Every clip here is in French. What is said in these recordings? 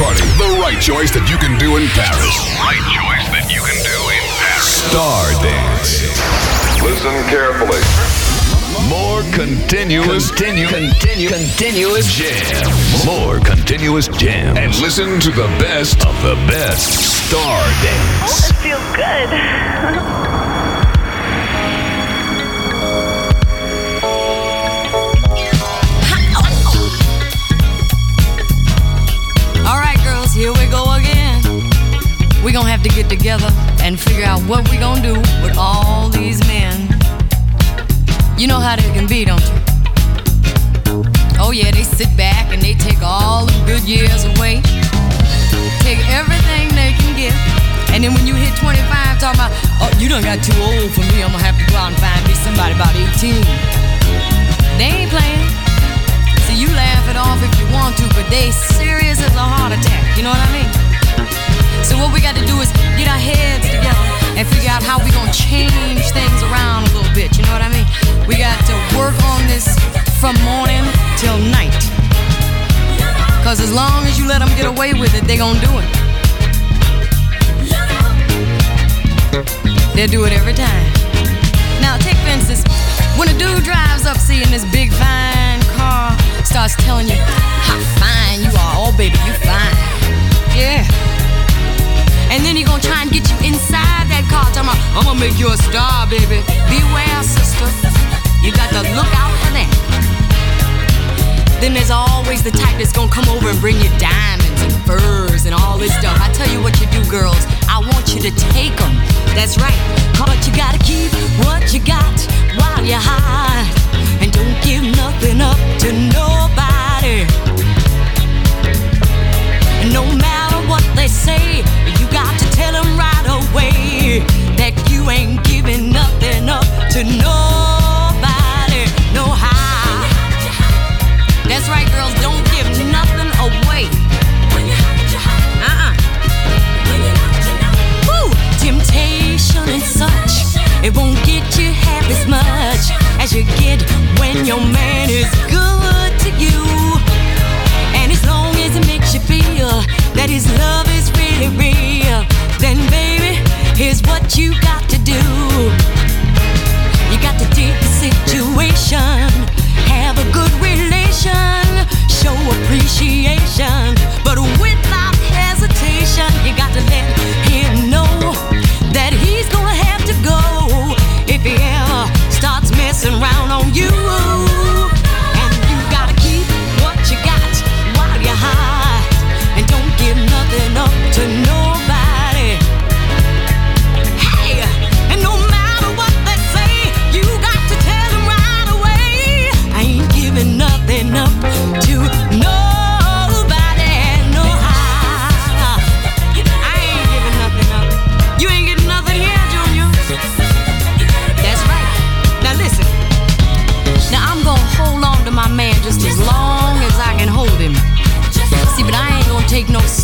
party. The right choice that you can do in Paris. The Right choice that you can do in Paris. Star Dance. Listen carefully. More continuous, continue, continue, continuous jams. More continuous jam. And listen to the best of the best. Star Dance. Oh, it feels good. here we go again. We're gonna have to get together and figure out what we're gonna do with all these men. You know how they can be, don't you? Oh, yeah, they sit back and they take all the good years away, take everything they can get. And then when you hit 25, talking about, oh, you done got too old for me, I'm gonna have to go out and find me somebody about 18. They ain't playing. See, you laugh it off if you want to, but they serious as a heart attack. You know what I mean? So what we got to do is get our heads together and figure out how we gonna change things around a little bit. You know what I mean? We got to work on this from morning till night. Cause as long as you let them get away with it, they gonna do it. They'll do it every time. Now take instance, when a dude drives up seeing this big fine car, starts telling you how fine you are. Oh baby, you fine. Yeah. And then he gonna try and get you inside that car, talking about, I'm gonna make you a star, baby. Beware, sister. You got to look out for that. Then there's always the type that's gonna come over and bring you diamonds and furs and all this stuff. I tell you what you do, girls. I want you to take them. That's right. But you gotta keep what you got while you're hot. And don't give nothing up to nobody. No matter what they say, you got to tell them right away that you ain't giving nothing up to nobody. No. That's right, girls. Don't give nothing away. Uh-uh. Woo! Temptation and such. It won't get you as much as you get when your man is good to you. And as long as it makes you feel that his love is really real, then baby, here's what you got to do. You got to take the situation, have a good relation, show appreciation, but without hesitation, you got to let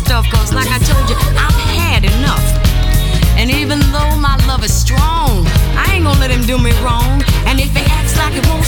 stuff, cause like I told you, I've had enough. And even though my love is strong, I ain't gonna let him do me wrong. And if he acts like it won't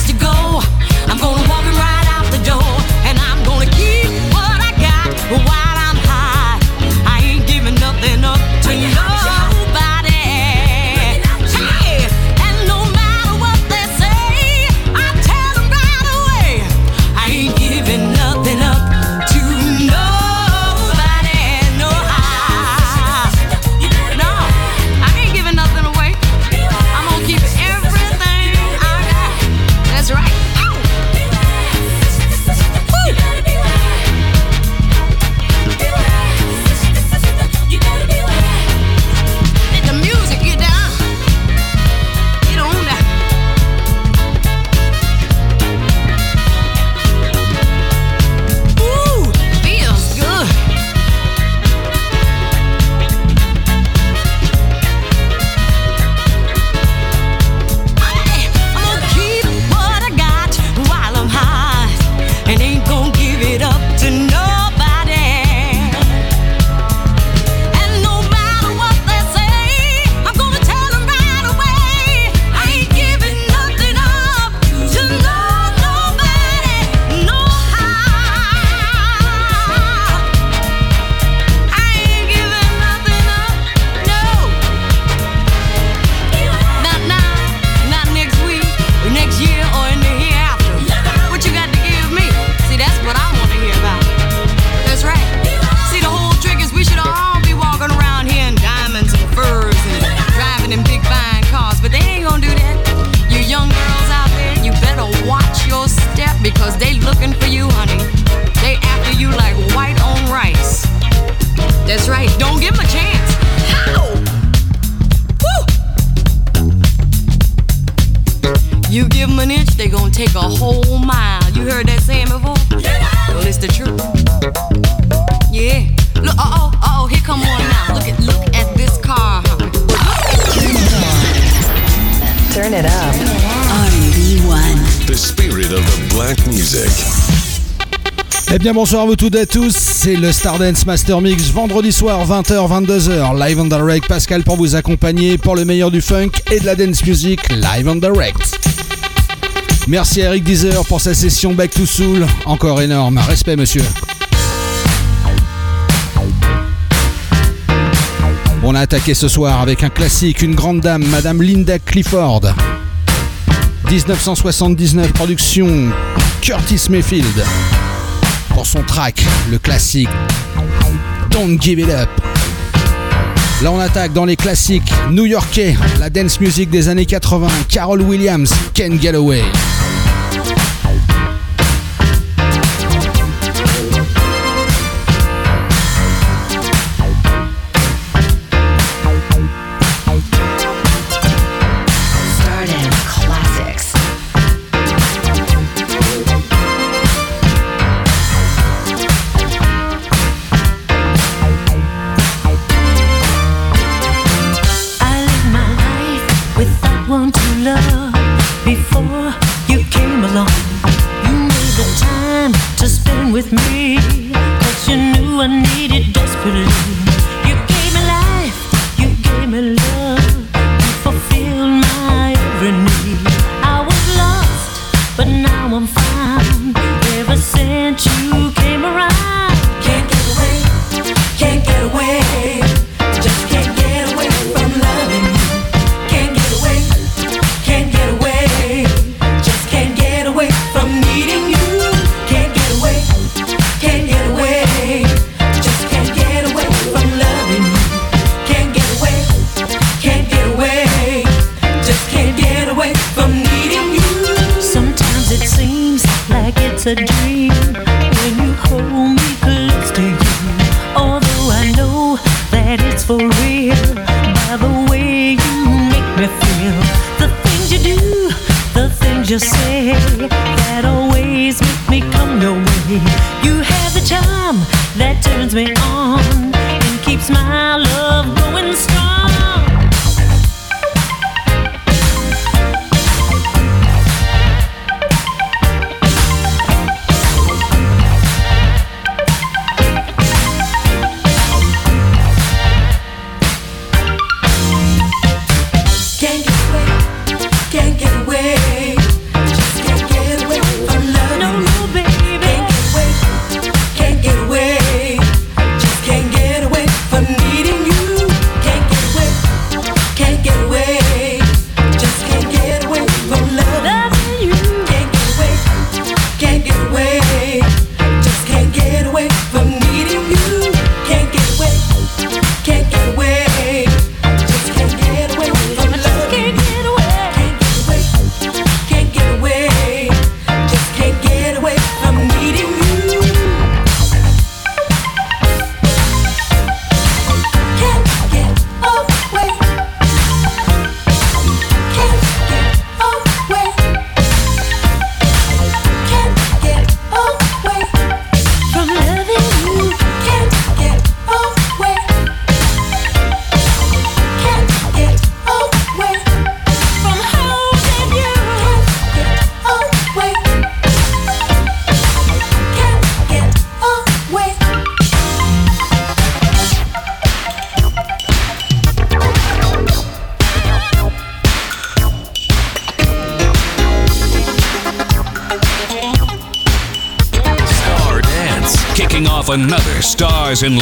bonsoir à vous toutes et à tous, c'est le Stardance Master Mix vendredi soir 20h 22h live on direct Pascal pour vous accompagner pour le meilleur du funk et de la dance music live on direct. Merci Eric Deezer pour sa session Back to Soul, encore énorme, respect monsieur. On a attaqué ce soir avec un classique, une grande dame, Madame Linda Clifford. 1979 production Curtis Mayfield son track, le classique Don't Give It Up. Là on attaque dans les classiques new-yorkais, la dance music des années 80, Carol Williams, Ken Galloway.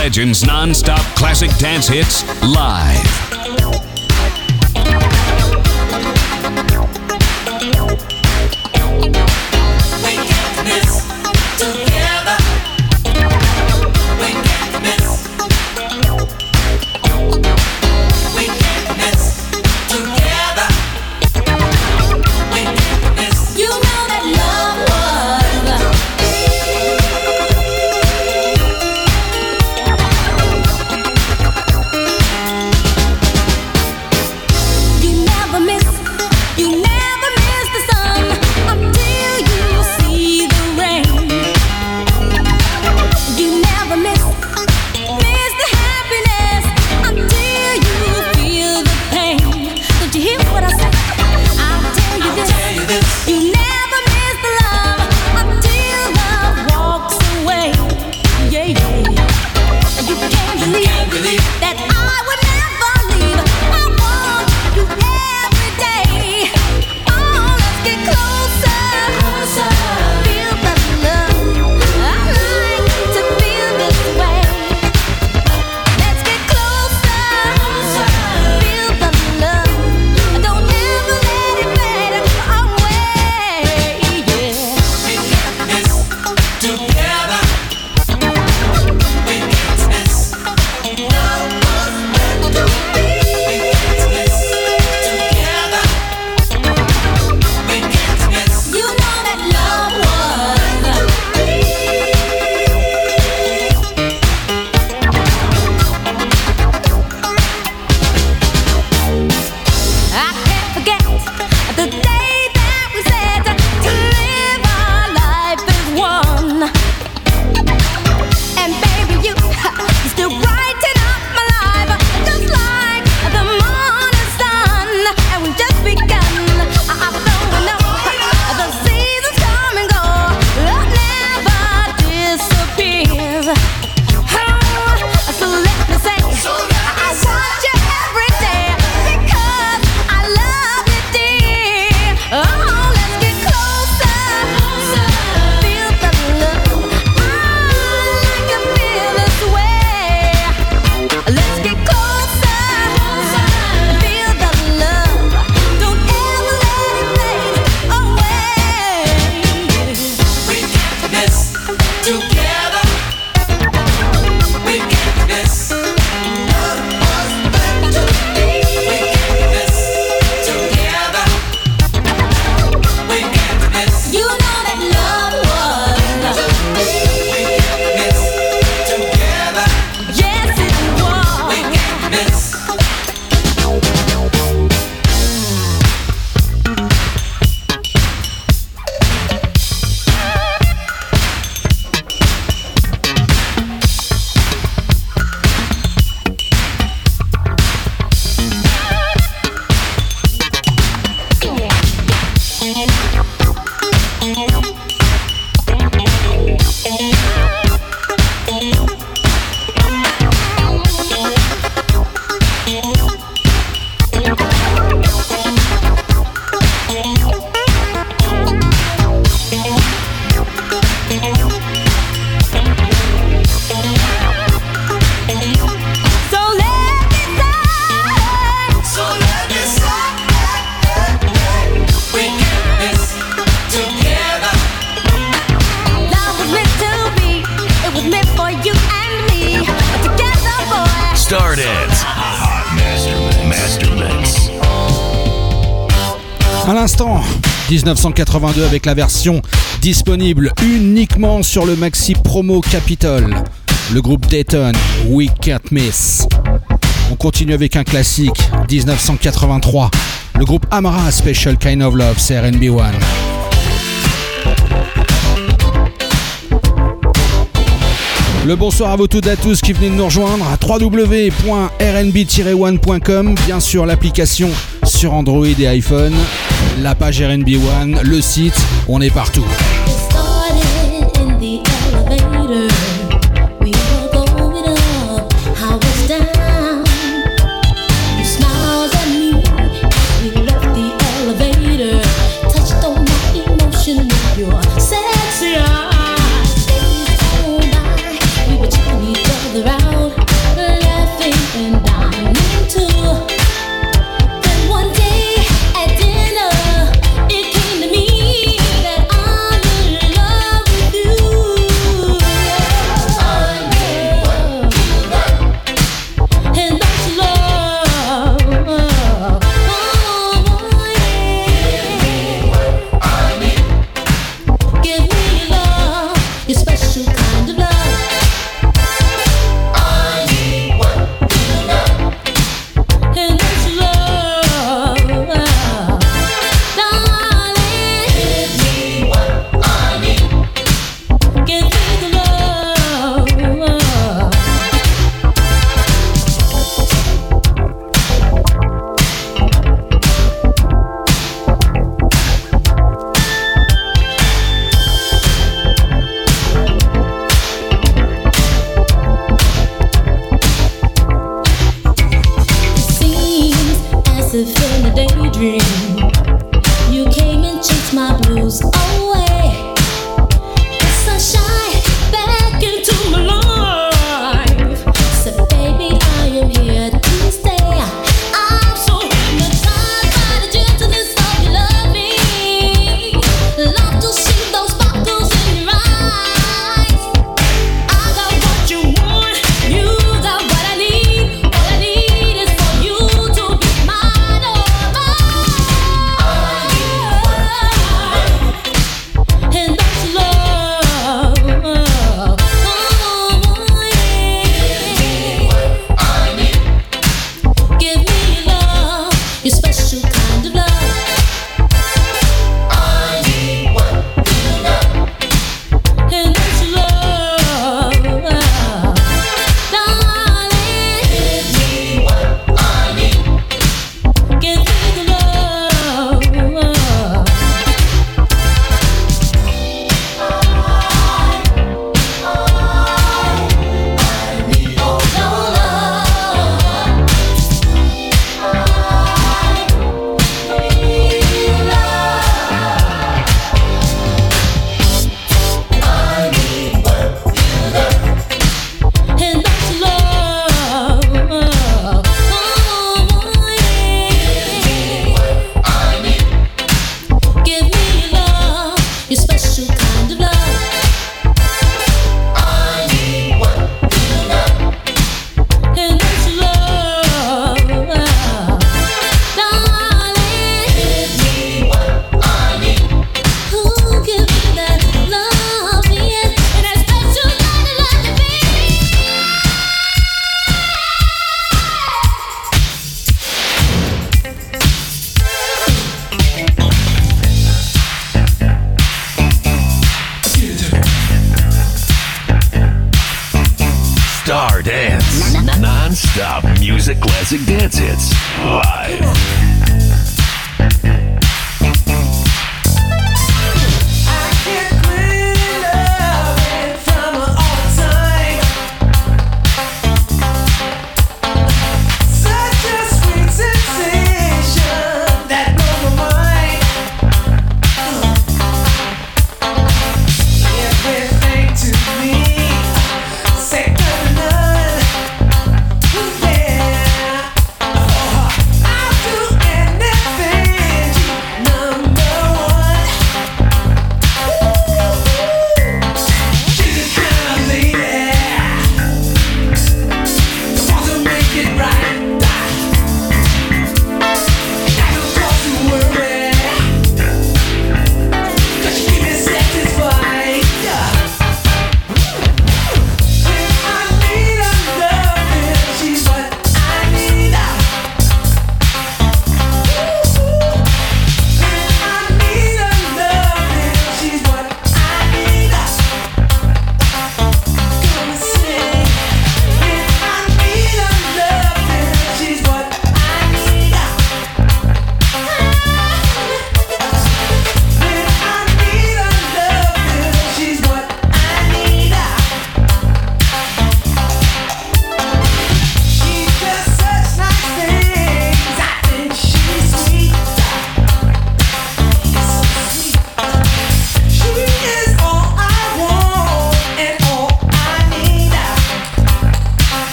Legends non-stop classic dance hits live. 1982 avec la version disponible uniquement sur le maxi promo Capitol. Le groupe Dayton, We Can't Miss. On continue avec un classique, 1983. Le groupe Amara Special Kind of Love, c'est RB1. Le bonsoir à vous toutes et à tous qui venez de nous rejoindre à www.rnb-one.com, bien sûr l'application sur Android et iPhone la page RNB One, le site, on est partout.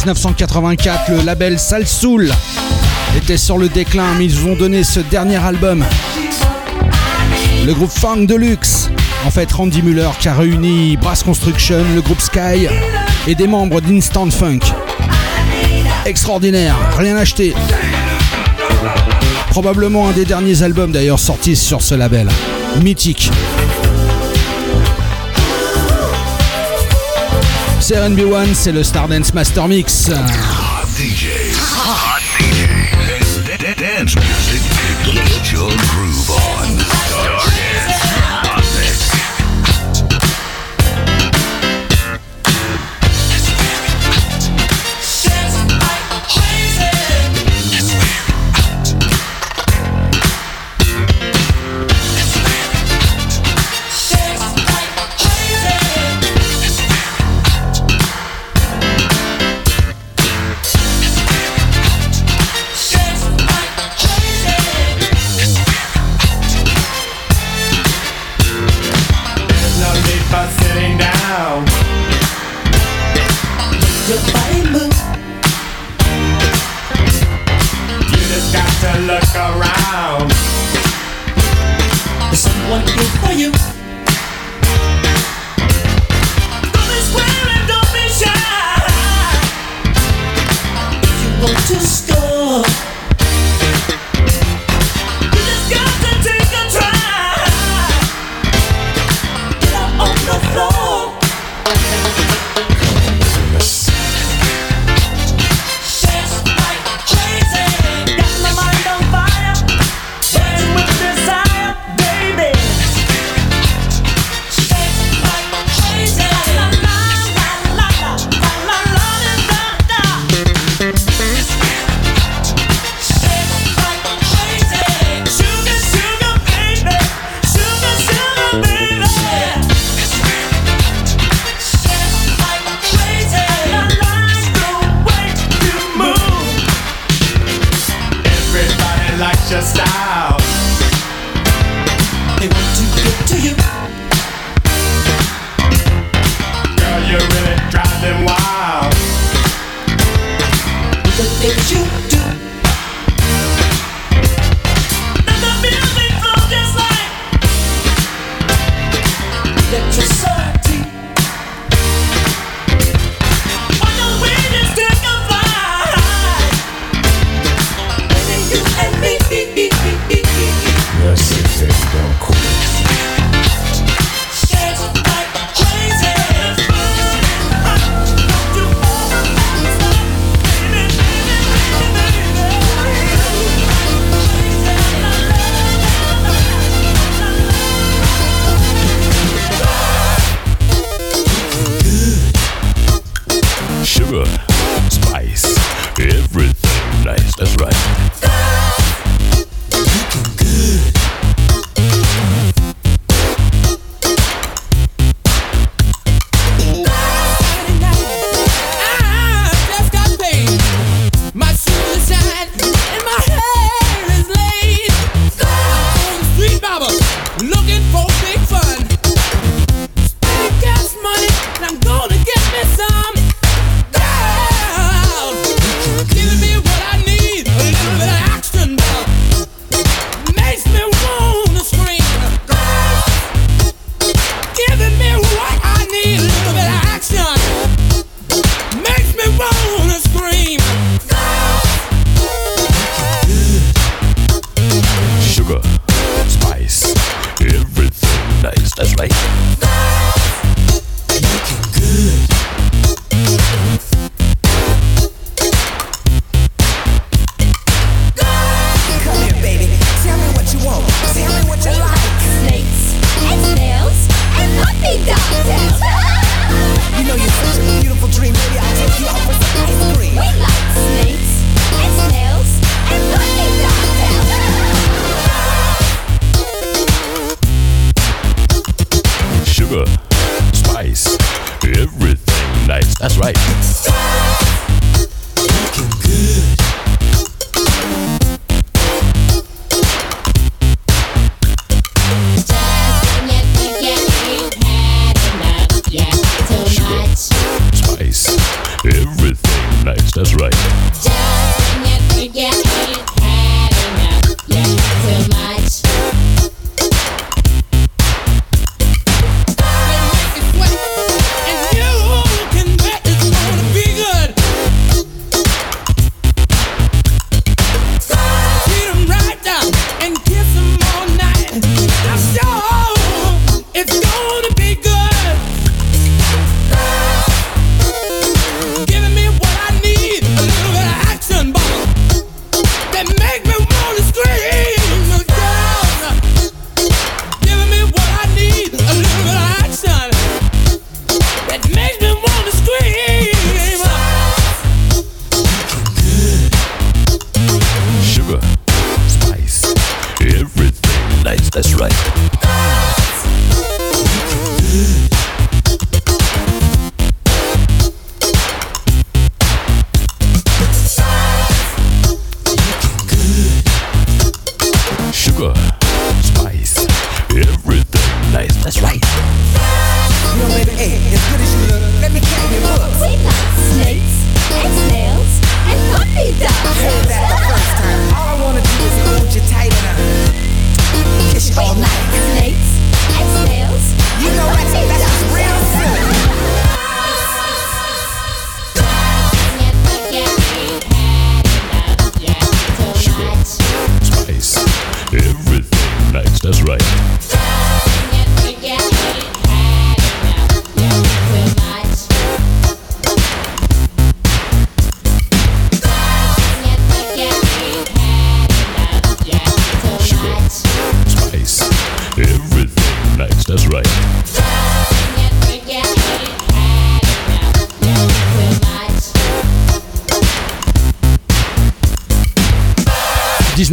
1984, le label Salsoul était sur le déclin, mais ils ont donné ce dernier album. Le groupe Funk Deluxe, en fait Randy Muller qui a réuni Brass Construction, le groupe Sky et des membres d'Instant Funk. Extraordinaire, rien acheté. Probablement un des derniers albums d'ailleurs sortis sur ce label. Mythique. mix RB1, c'est le Stardance Master Mix.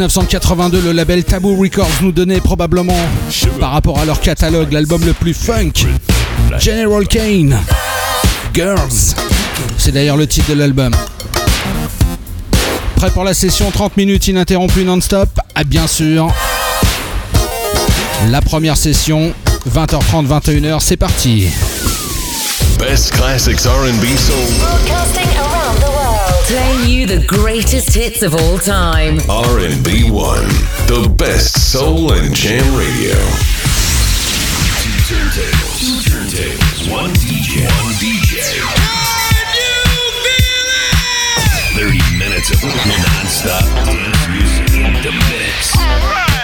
1982, le label Taboo Records nous donnait probablement, par rapport à leur catalogue, l'album le plus funk. General Kane. Girls. C'est d'ailleurs le titre de l'album. Prêt pour la session 30 minutes ininterrompue non-stop? Ah bien sûr. La première session, 20h30, 21h, c'est parti. Best classics R&B soul. Playing you the greatest hits of all time. R&B One, the best soul and jam radio. Two turntables, two turntables, one DJ, one DJ. Thirty minutes of non-stop dance music in the mix. R&B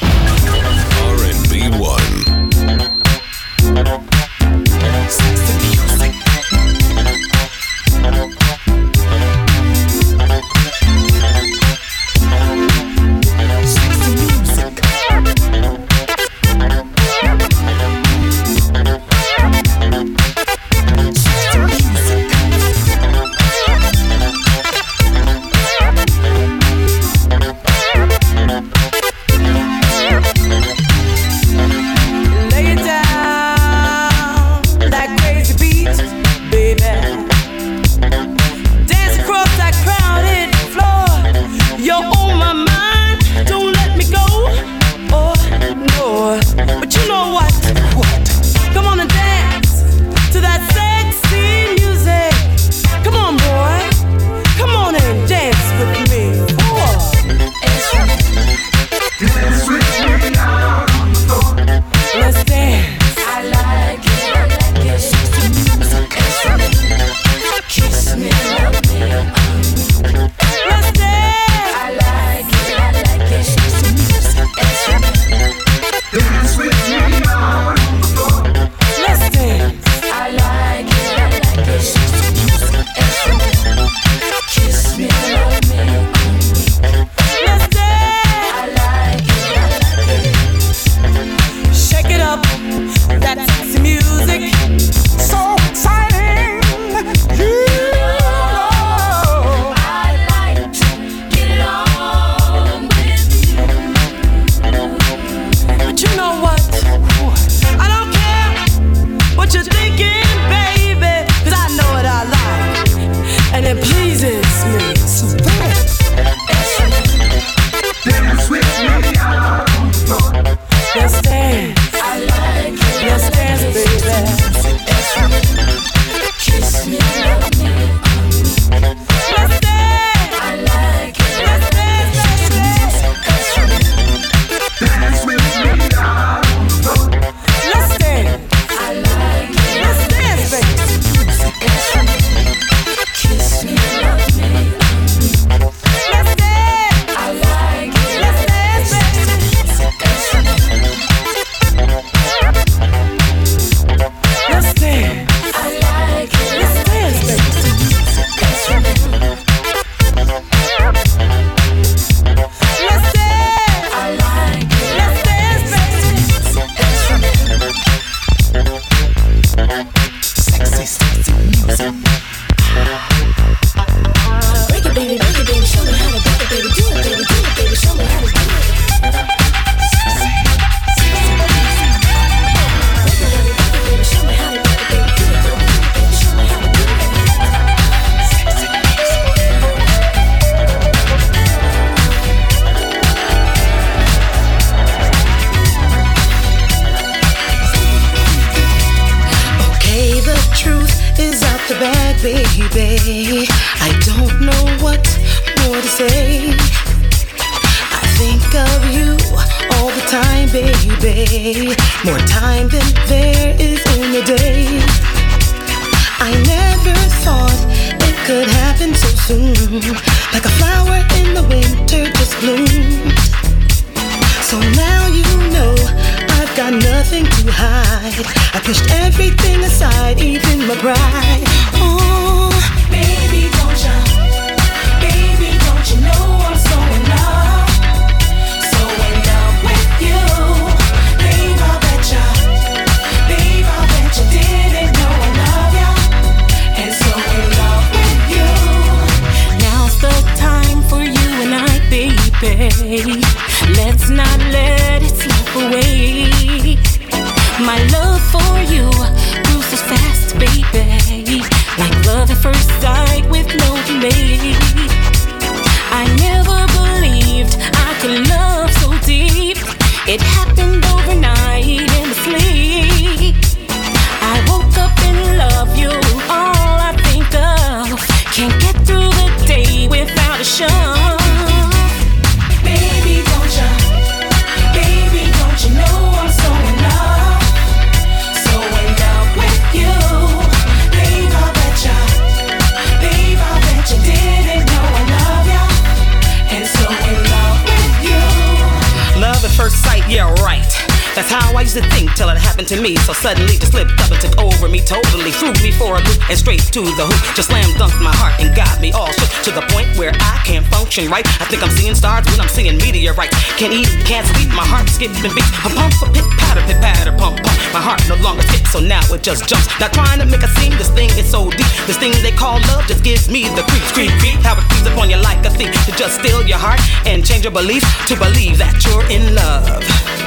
baby. I don't know what more to say. I think of you all the time, baby. More time than there is in a day. I never thought it could happen so soon. Like a flower in the winter just bloomed. So now you know I've got nothing to hide. I pushed everything aside, even my pride. Oh, Let's not let it slip away. My love for you grew so fast, baby. Like love at first sight with no delay. Me. So suddenly just slipped up and took over me totally. Threw me for a loop and straight to the hoop. Just slam dunked my heart and got me all shook to the point where I can't function right. I think I'm seeing stars when I'm seeing meteorites. Can't eat, can't sleep, my heart skipping beats. Pump, pump, a pit, patter, pit, patter, pump, pump. My heart no longer skips, so now it just jumps. Not trying to make a scene, this thing is so deep. This thing they call love just gives me the creeps, creep, creep. How it creeps upon you like a thief to just steal your heart and change your belief to believe that you're in love.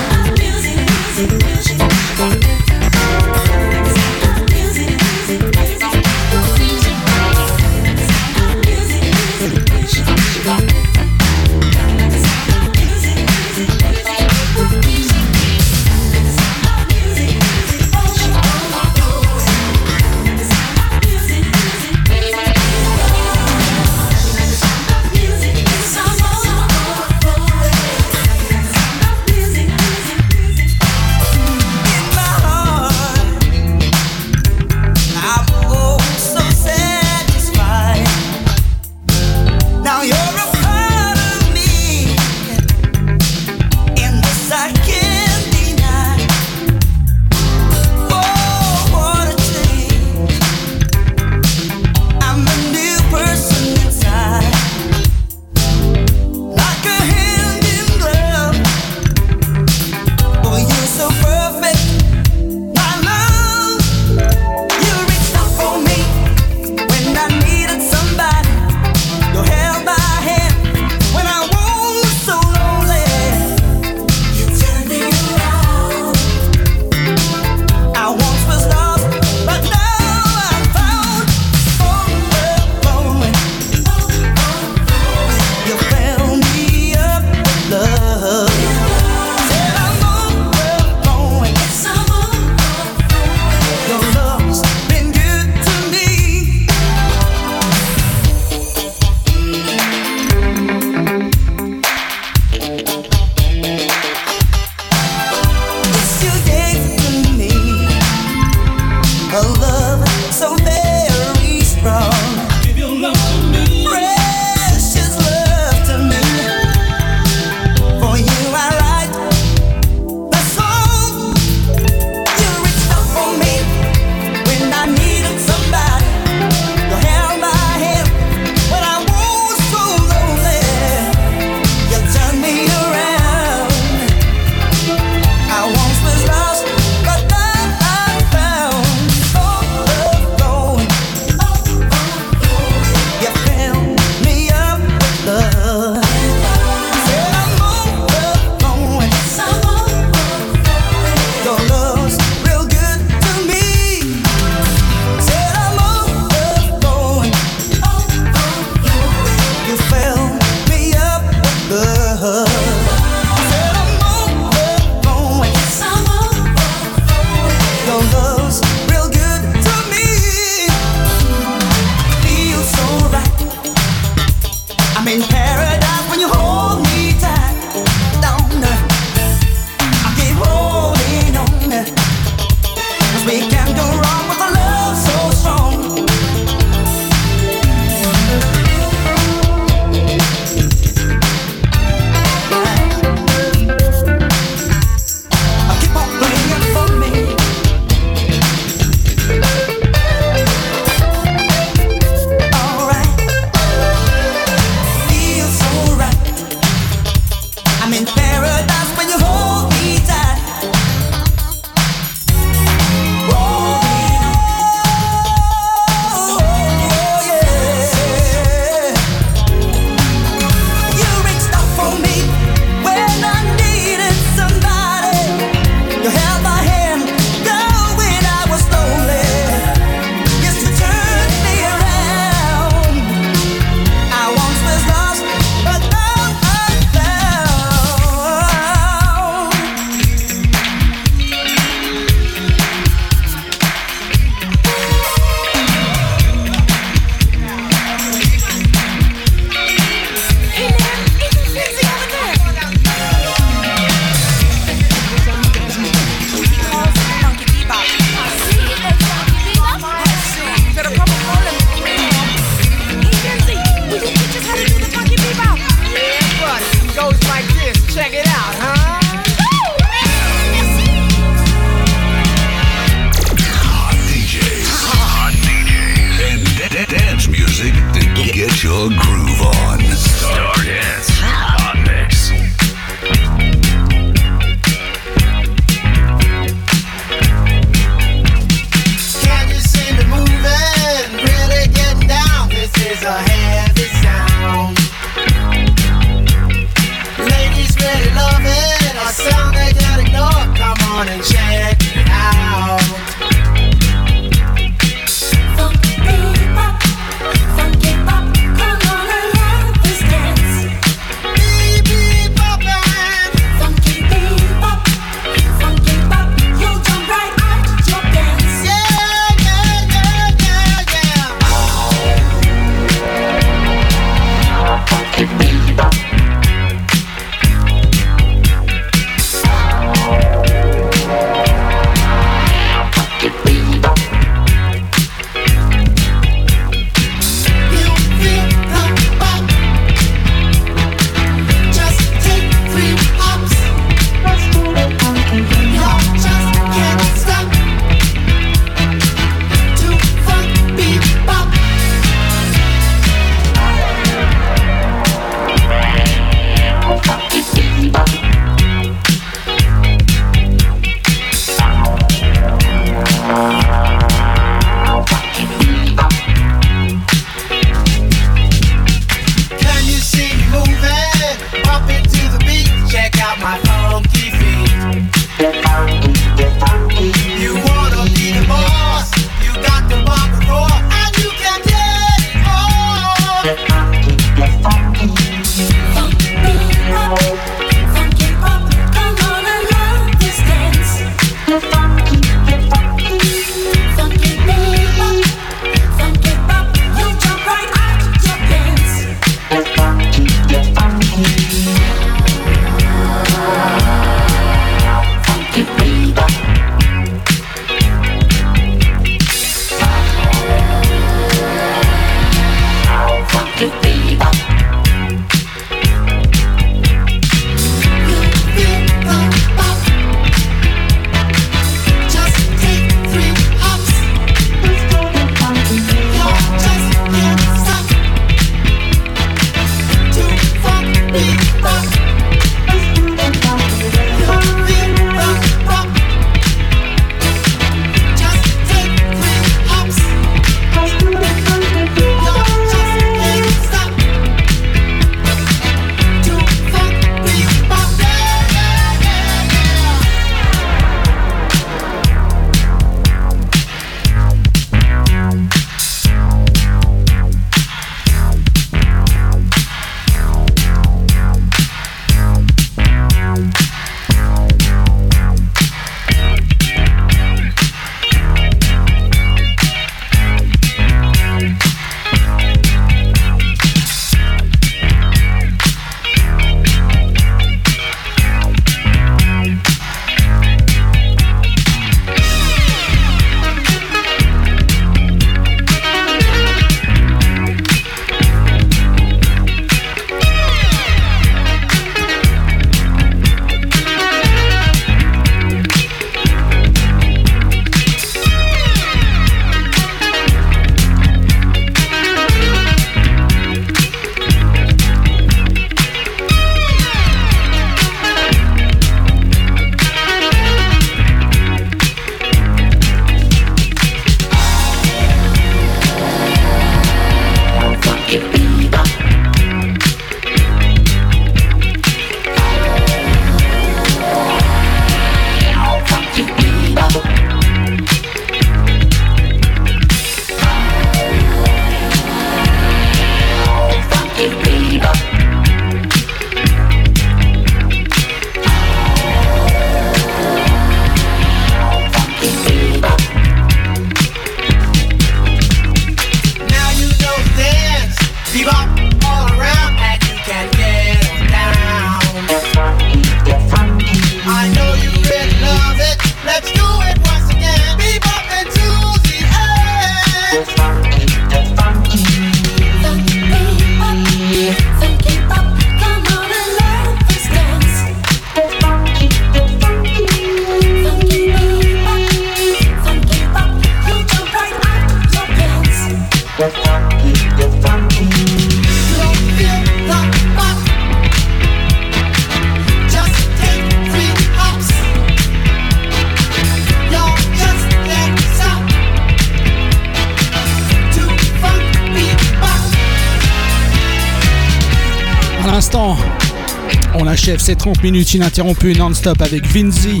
L'instant, on achève ces 30 minutes ininterrompues non-stop avec Vinzi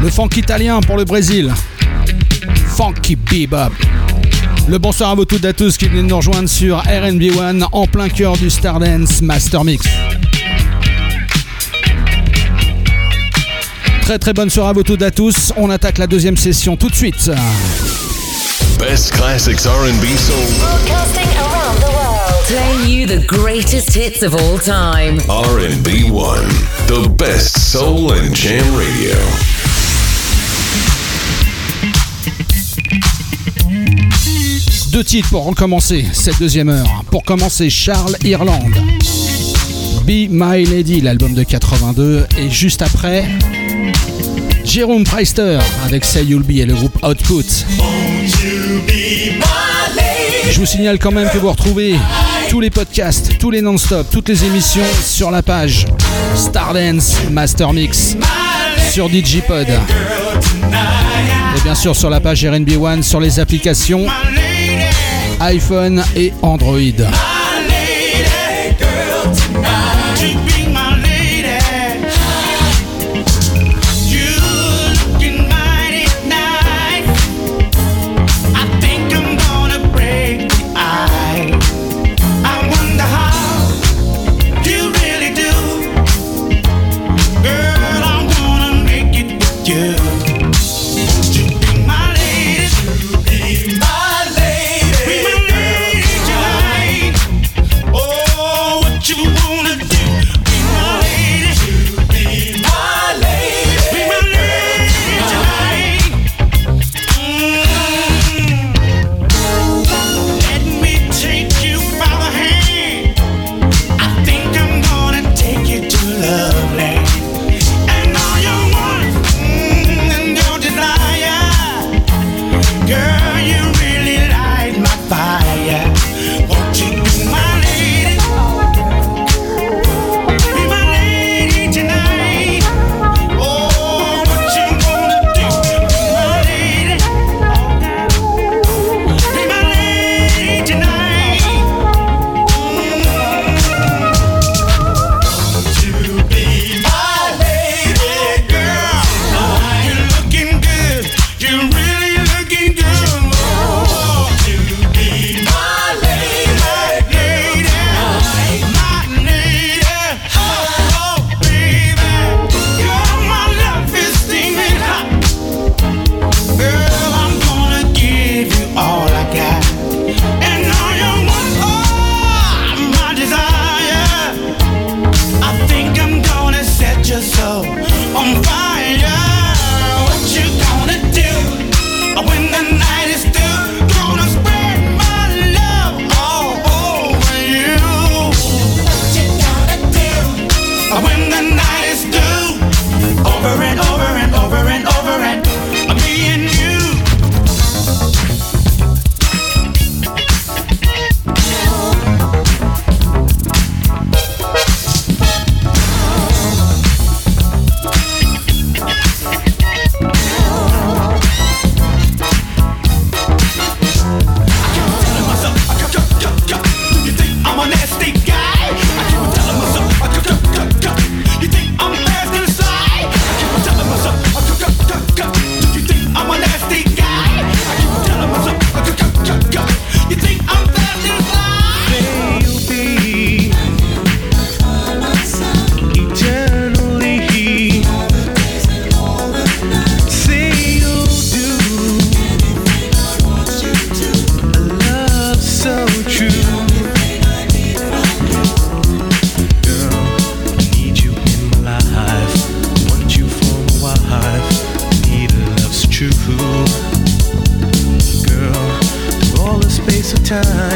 Le funk italien pour le Brésil. Funky Bebop. Le bonsoir à vous toutes et à tous qui venez de nous rejoindre sur RNB One en plein cœur du Stardance Master Mix. Très très bonne soirée à vous toutes et à tous. On attaque la deuxième session tout de suite. Best classics R&B soul. Broadcasting around the world. Playing you the greatest hits of all time. R&B One, the best soul and jam radio. Deux titres pour recommencer cette deuxième heure. Pour commencer, Charles Irland. Be My Lady, l'album de 82. Et juste après, Jérôme Preister avec Say You'll Be et le groupe Output. Je vous signale quand même que vous retrouvez tous les podcasts, tous les non-stop, toutes les émissions sur la page Stardance Master Mix sur Digipod. Et bien sûr sur la page RNB One, sur les applications iPhone et Android.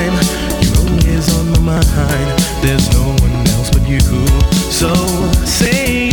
time. Your own is on my mind. There's no one else but you. So say.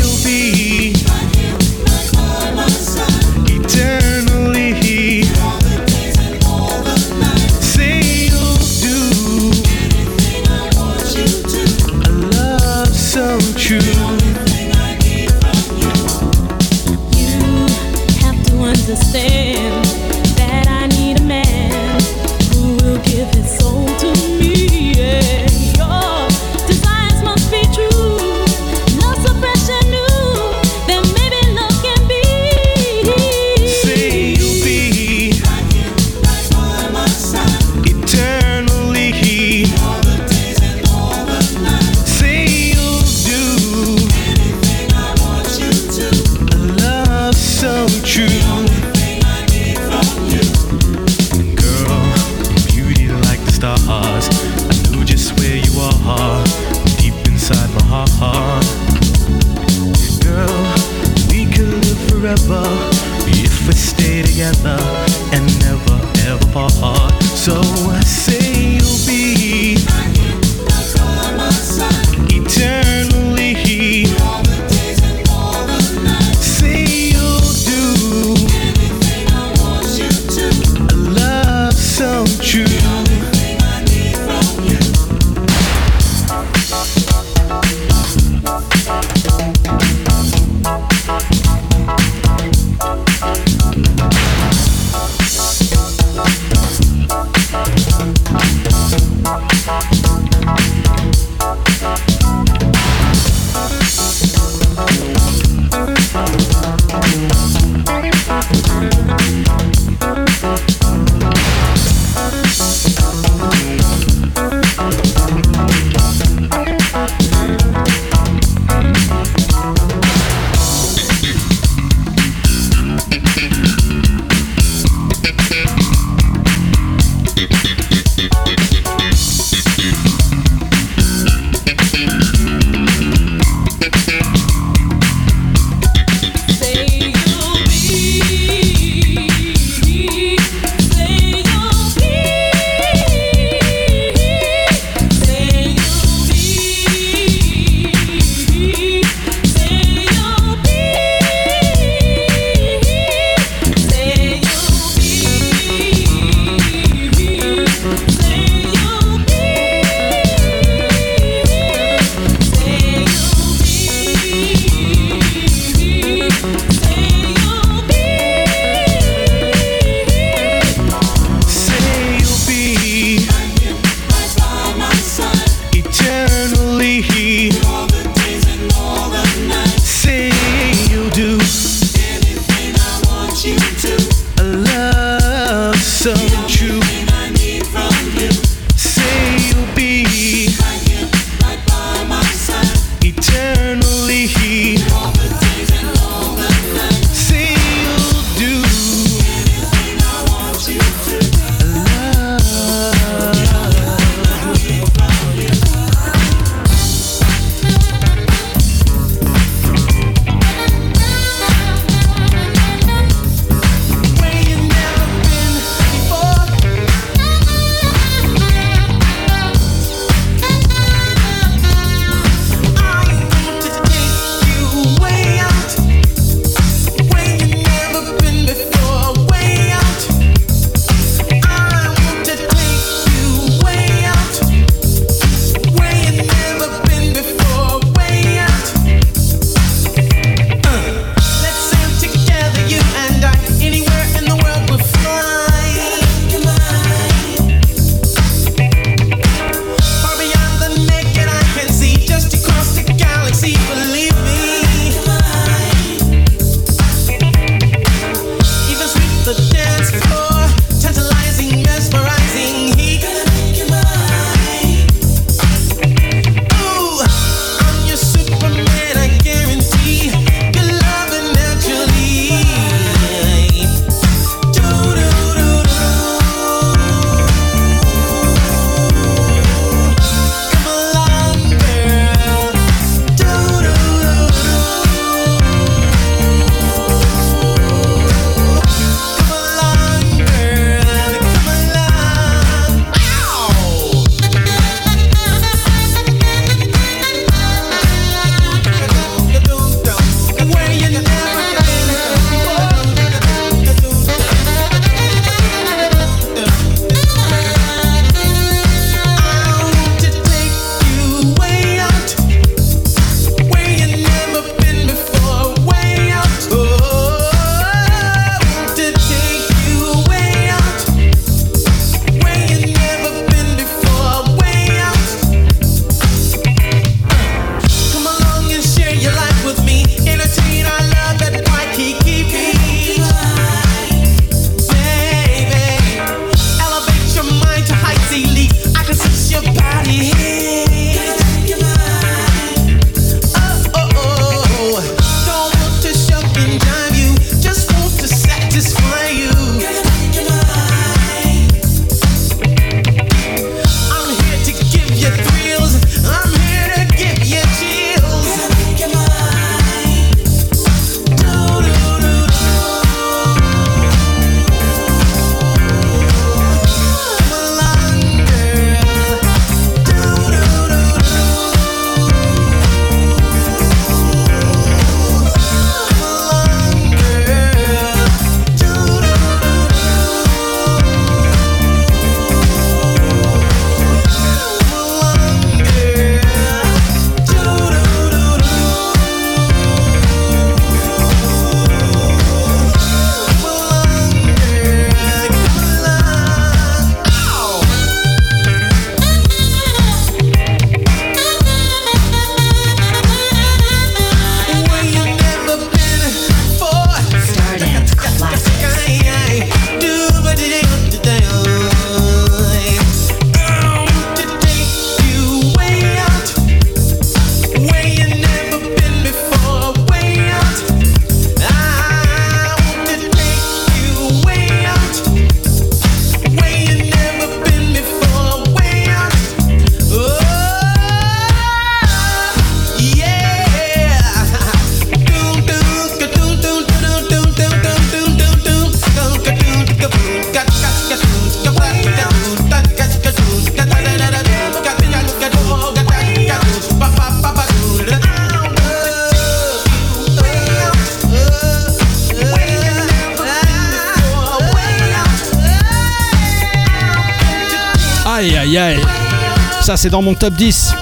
Ça c'est dans mon top 10.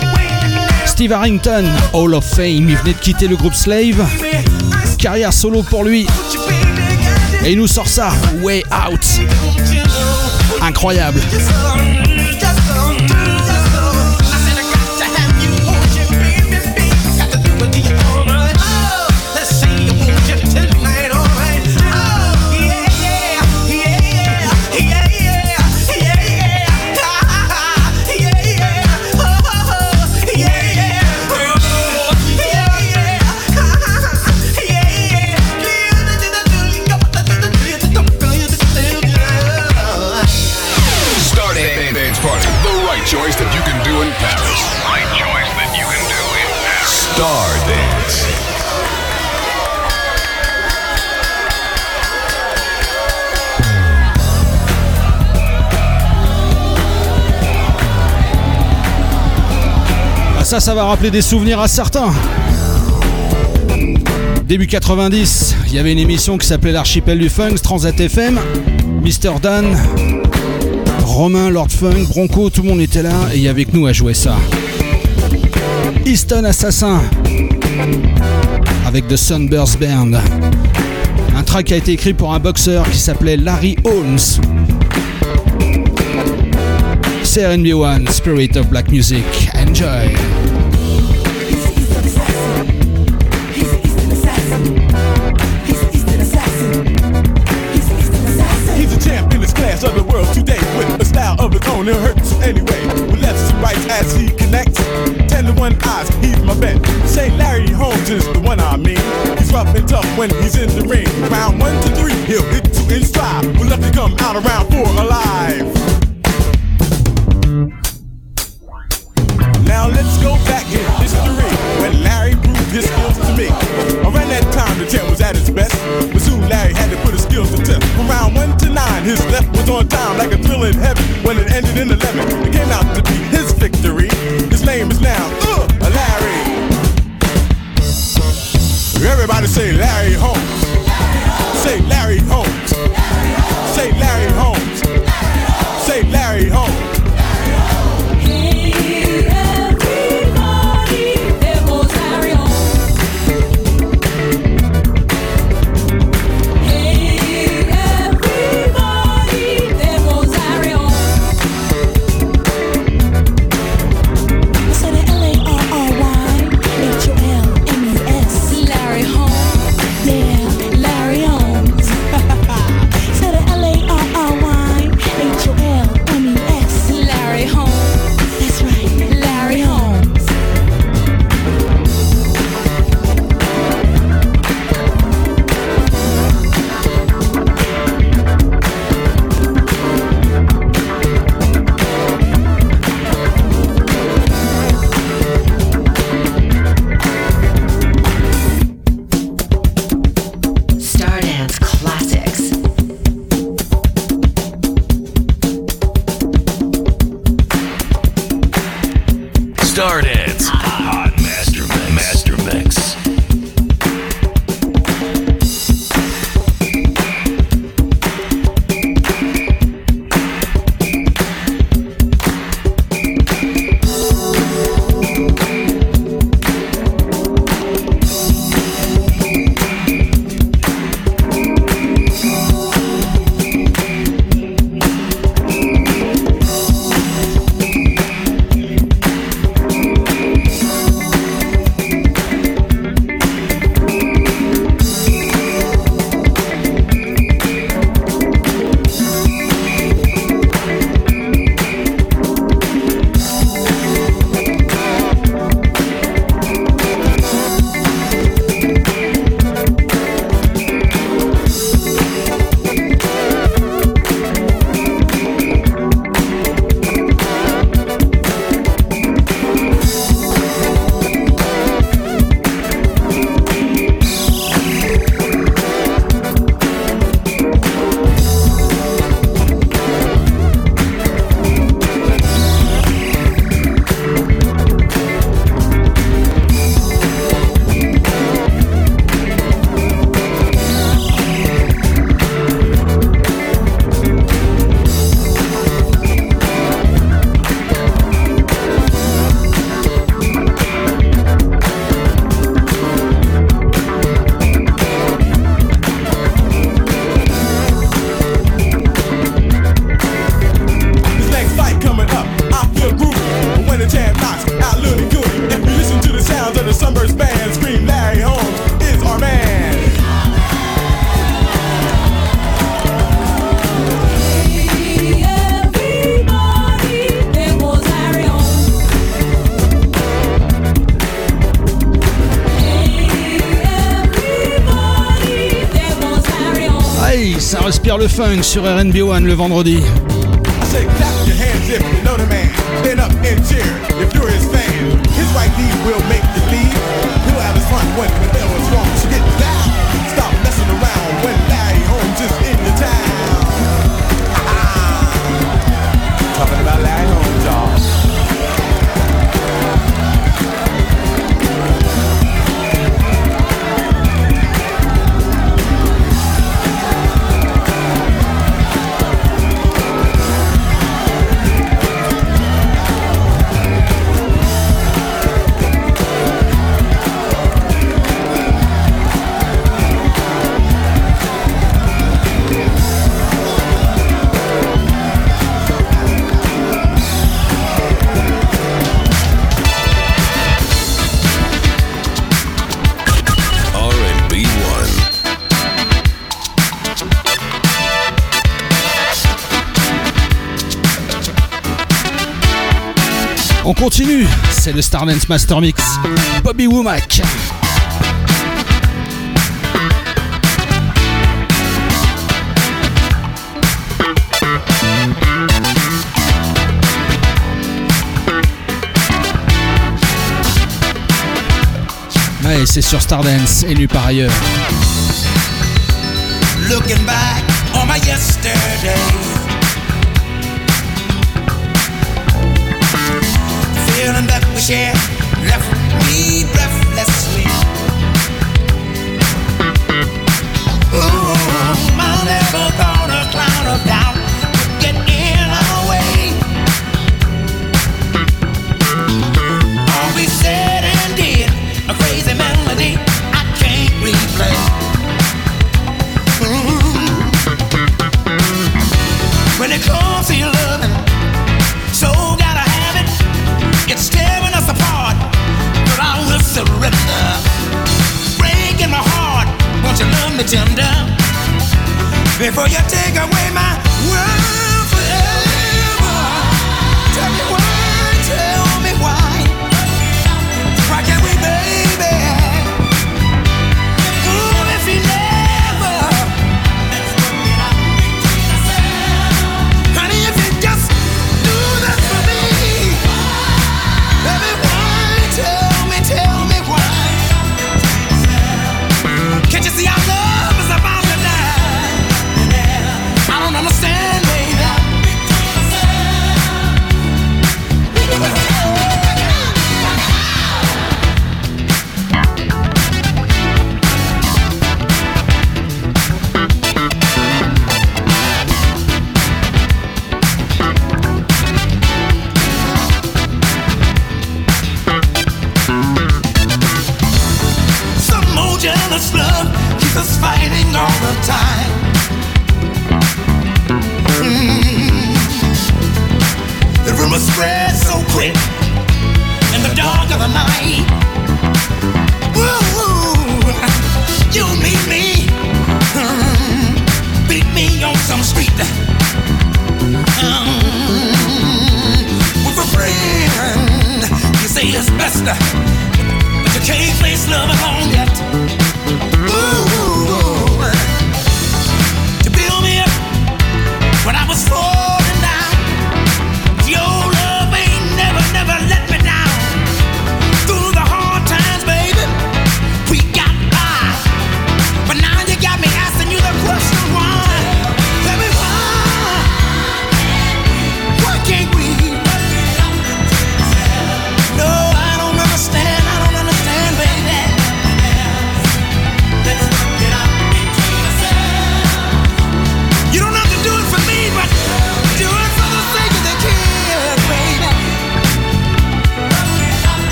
Steve Harrington, Hall of Fame, il venait de quitter le groupe Slave. Carrière solo pour lui. Et il nous sort ça, Way Out. Incroyable. Ça, ça va rappeler des souvenirs à certains. Début 90, il y avait une émission qui s'appelait l'Archipel du Funk, Transat FM, Mr. Dan, Romain, Lord Funk, Bronco, tout le monde était là et il y avait avec nous à jouer ça. Easton Assassin avec The Sunburst Band. Un track a été écrit pour un boxeur qui s'appelait Larry Holmes. C'est RB One, Spirit of Black Music. Enjoy! Rough and tough when he's in the ring. Round one to three, he'll hit you in stride. We'll let come out around four alive. started. le funk sur RNB One le vendredi. c'est le Stardance Master Mix. Bobby Womack. Ouais, c'est sur Stardance, élu par ailleurs. Looking back on my yesterday. we share left me breathless. breathlessly. for your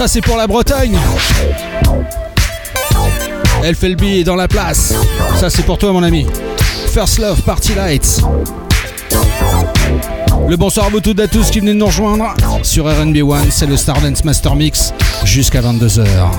Ça, c'est pour la Bretagne. Elfelby est dans la place. Ça, c'est pour toi, mon ami. First Love Party Lights. Le bonsoir à vous toutes et à tous qui venez de nous rejoindre sur RNB One. C'est le Stardance Master Mix jusqu'à 22h.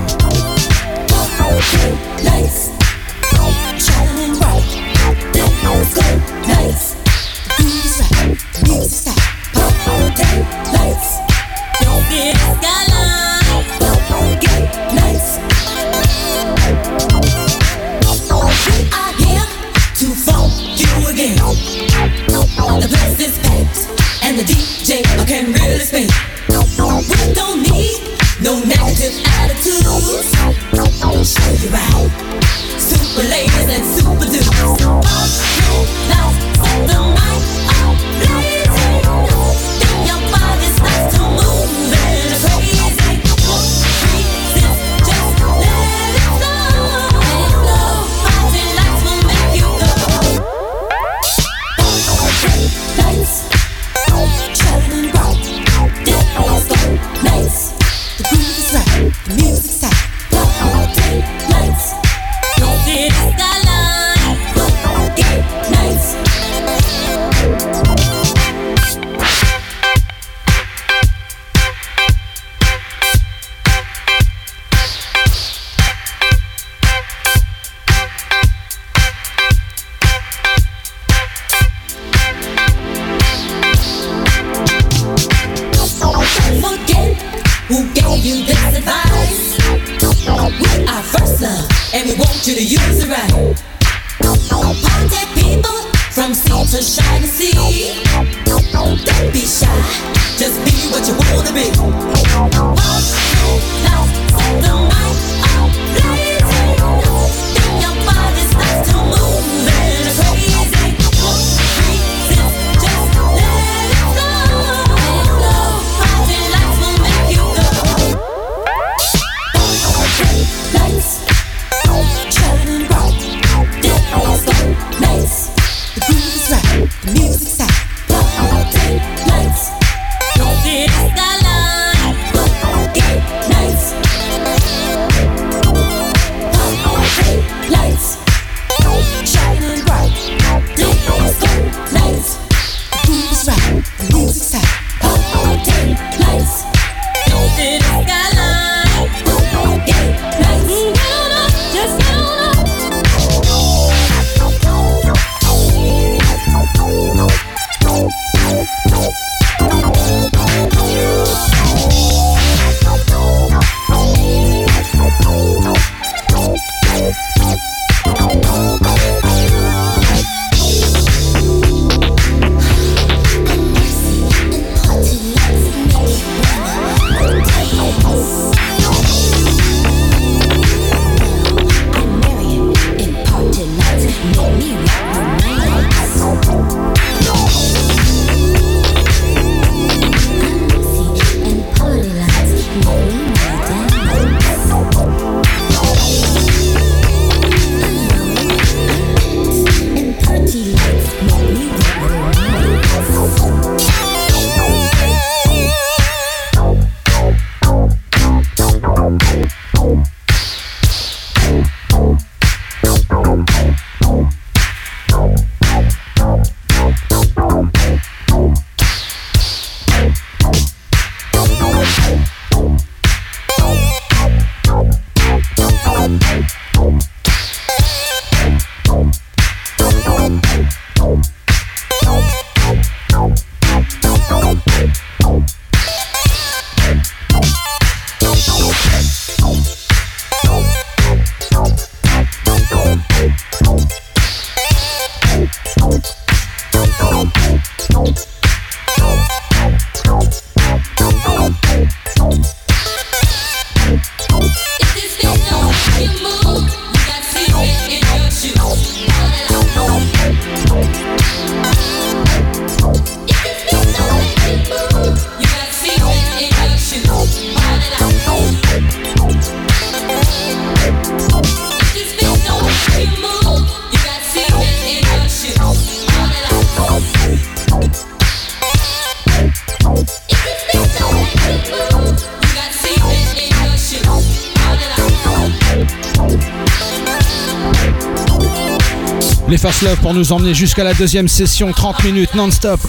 Nous emmener jusqu'à la deuxième session, 30 minutes non-stop.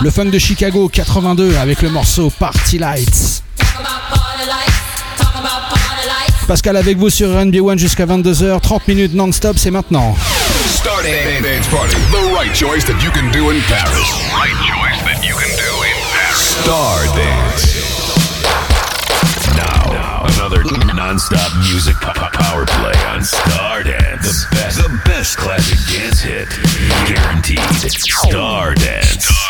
Le funk de Chicago 82 avec le morceau Party Lights. Pascal avec vous sur RNB1 jusqu'à 22h, 30 minutes non-stop, c'est maintenant. Star Dance. Another non-stop music po- po- power play on Star Dance. The best, the best classic dance hit, guaranteed. Star Dance.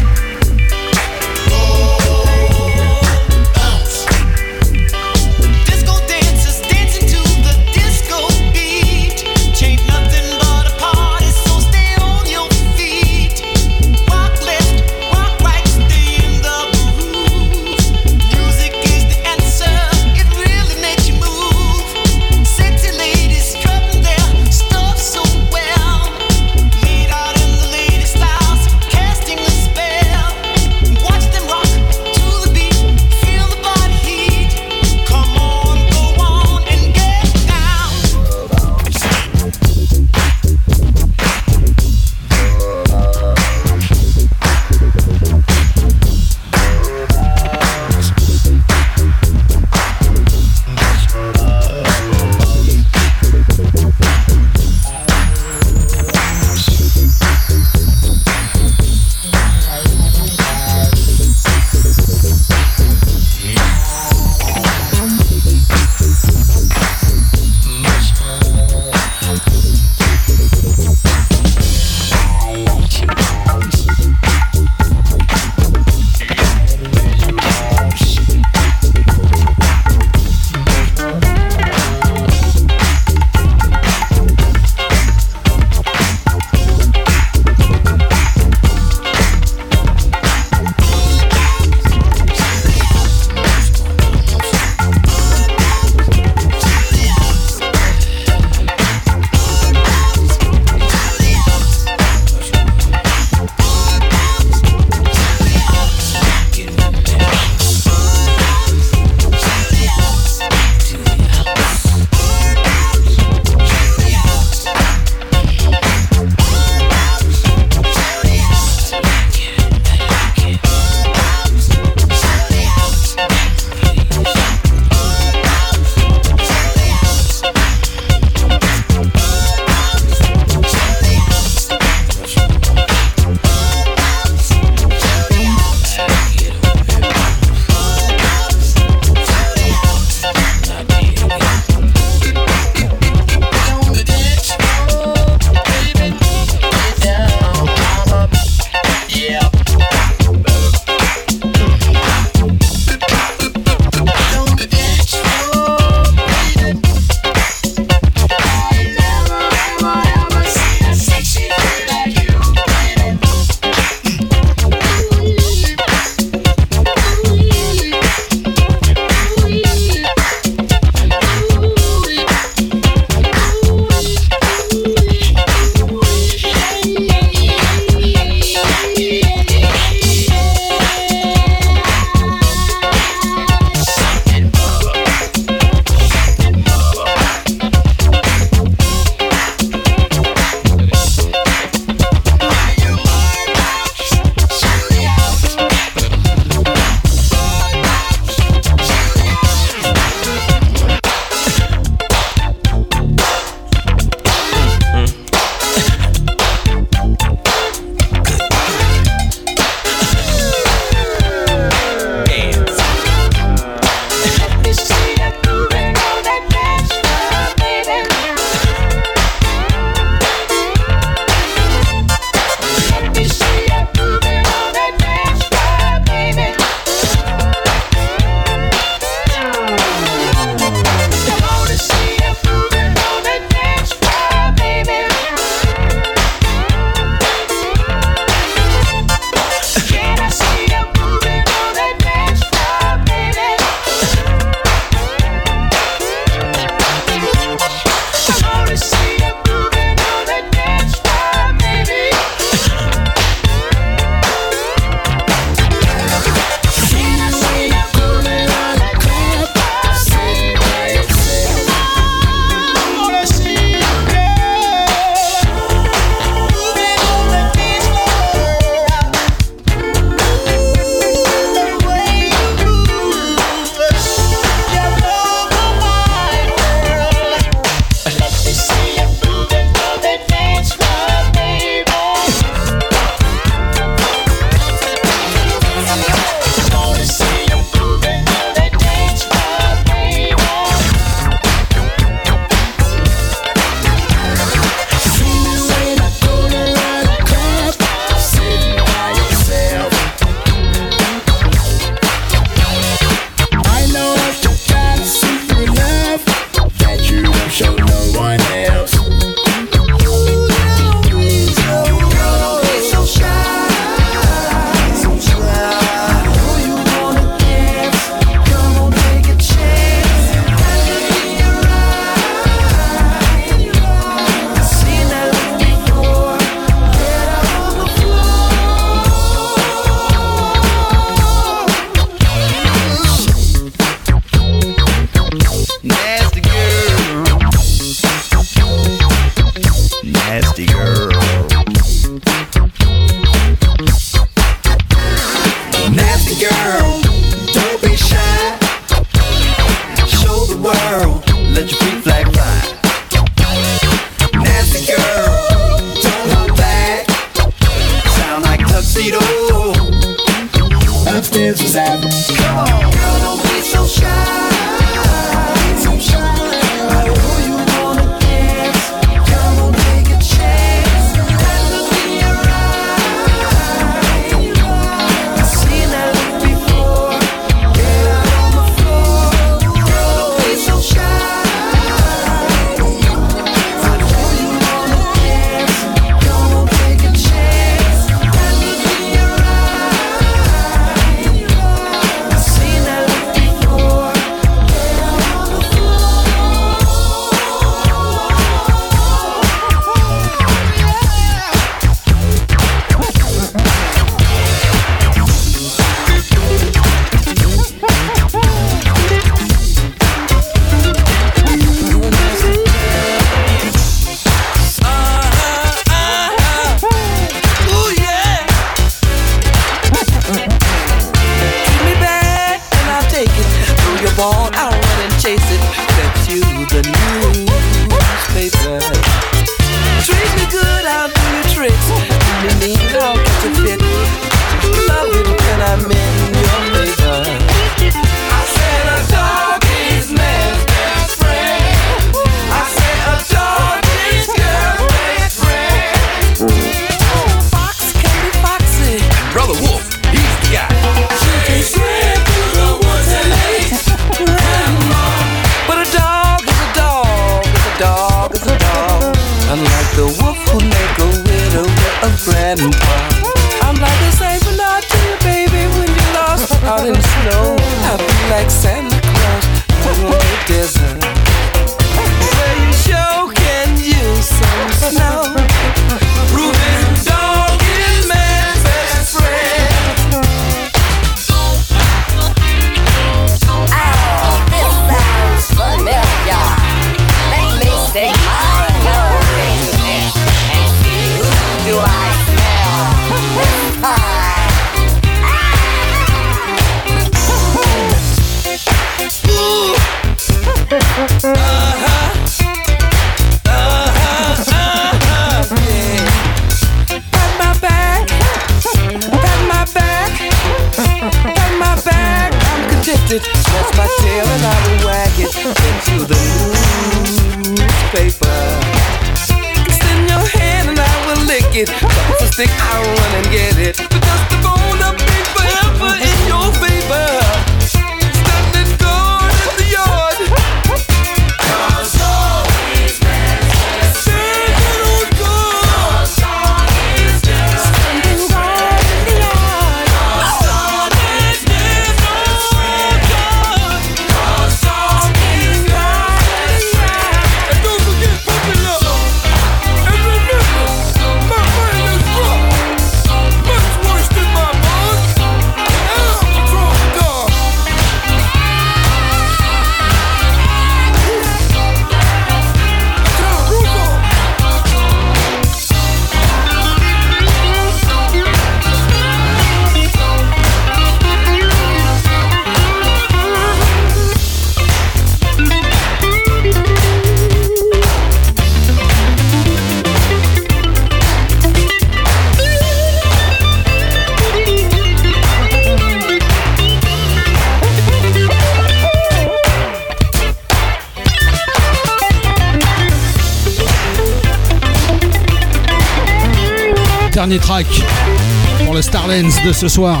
Starlands de ce soir.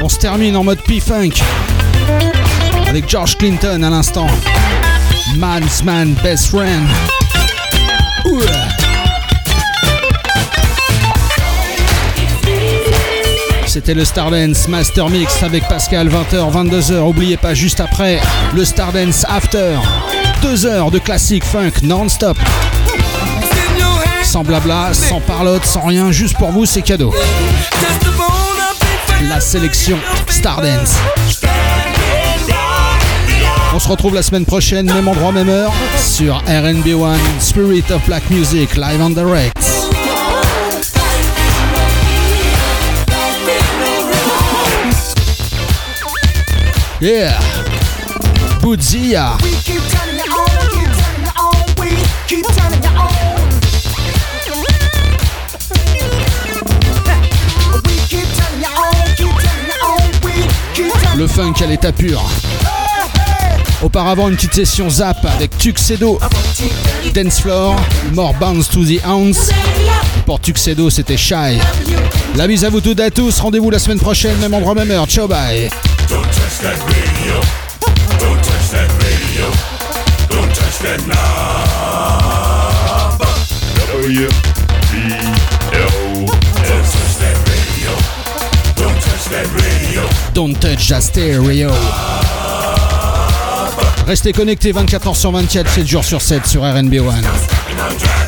On se termine en mode P-Funk avec George Clinton à l'instant. Man's Man Best Friend. C'était le Stardance Master Mix avec Pascal 20h, 22h. Oubliez pas juste après le Stardance After. Deux heures de classique funk non-stop. Sans blabla, sans parlotte, sans rien, juste pour vous, c'est cadeau la sélection Stardance. On se retrouve la semaine prochaine, même endroit, même heure, sur RNB1 Spirit of Black Music Live on Direct. Yeah! Budzia! le funk à l'état pur. Auparavant, une petite session zap avec Tuxedo, Dance Floor, More Bounce to the Ounce. Pour Tuxedo, c'était Shy. La mise à vous toutes et à tous. Rendez-vous la semaine prochaine, même endroit, même heure. Ciao, bye. Don't Touch That Stereo. Restez connectés 24h sur 24, 7 jours sur 7 sur RNB One.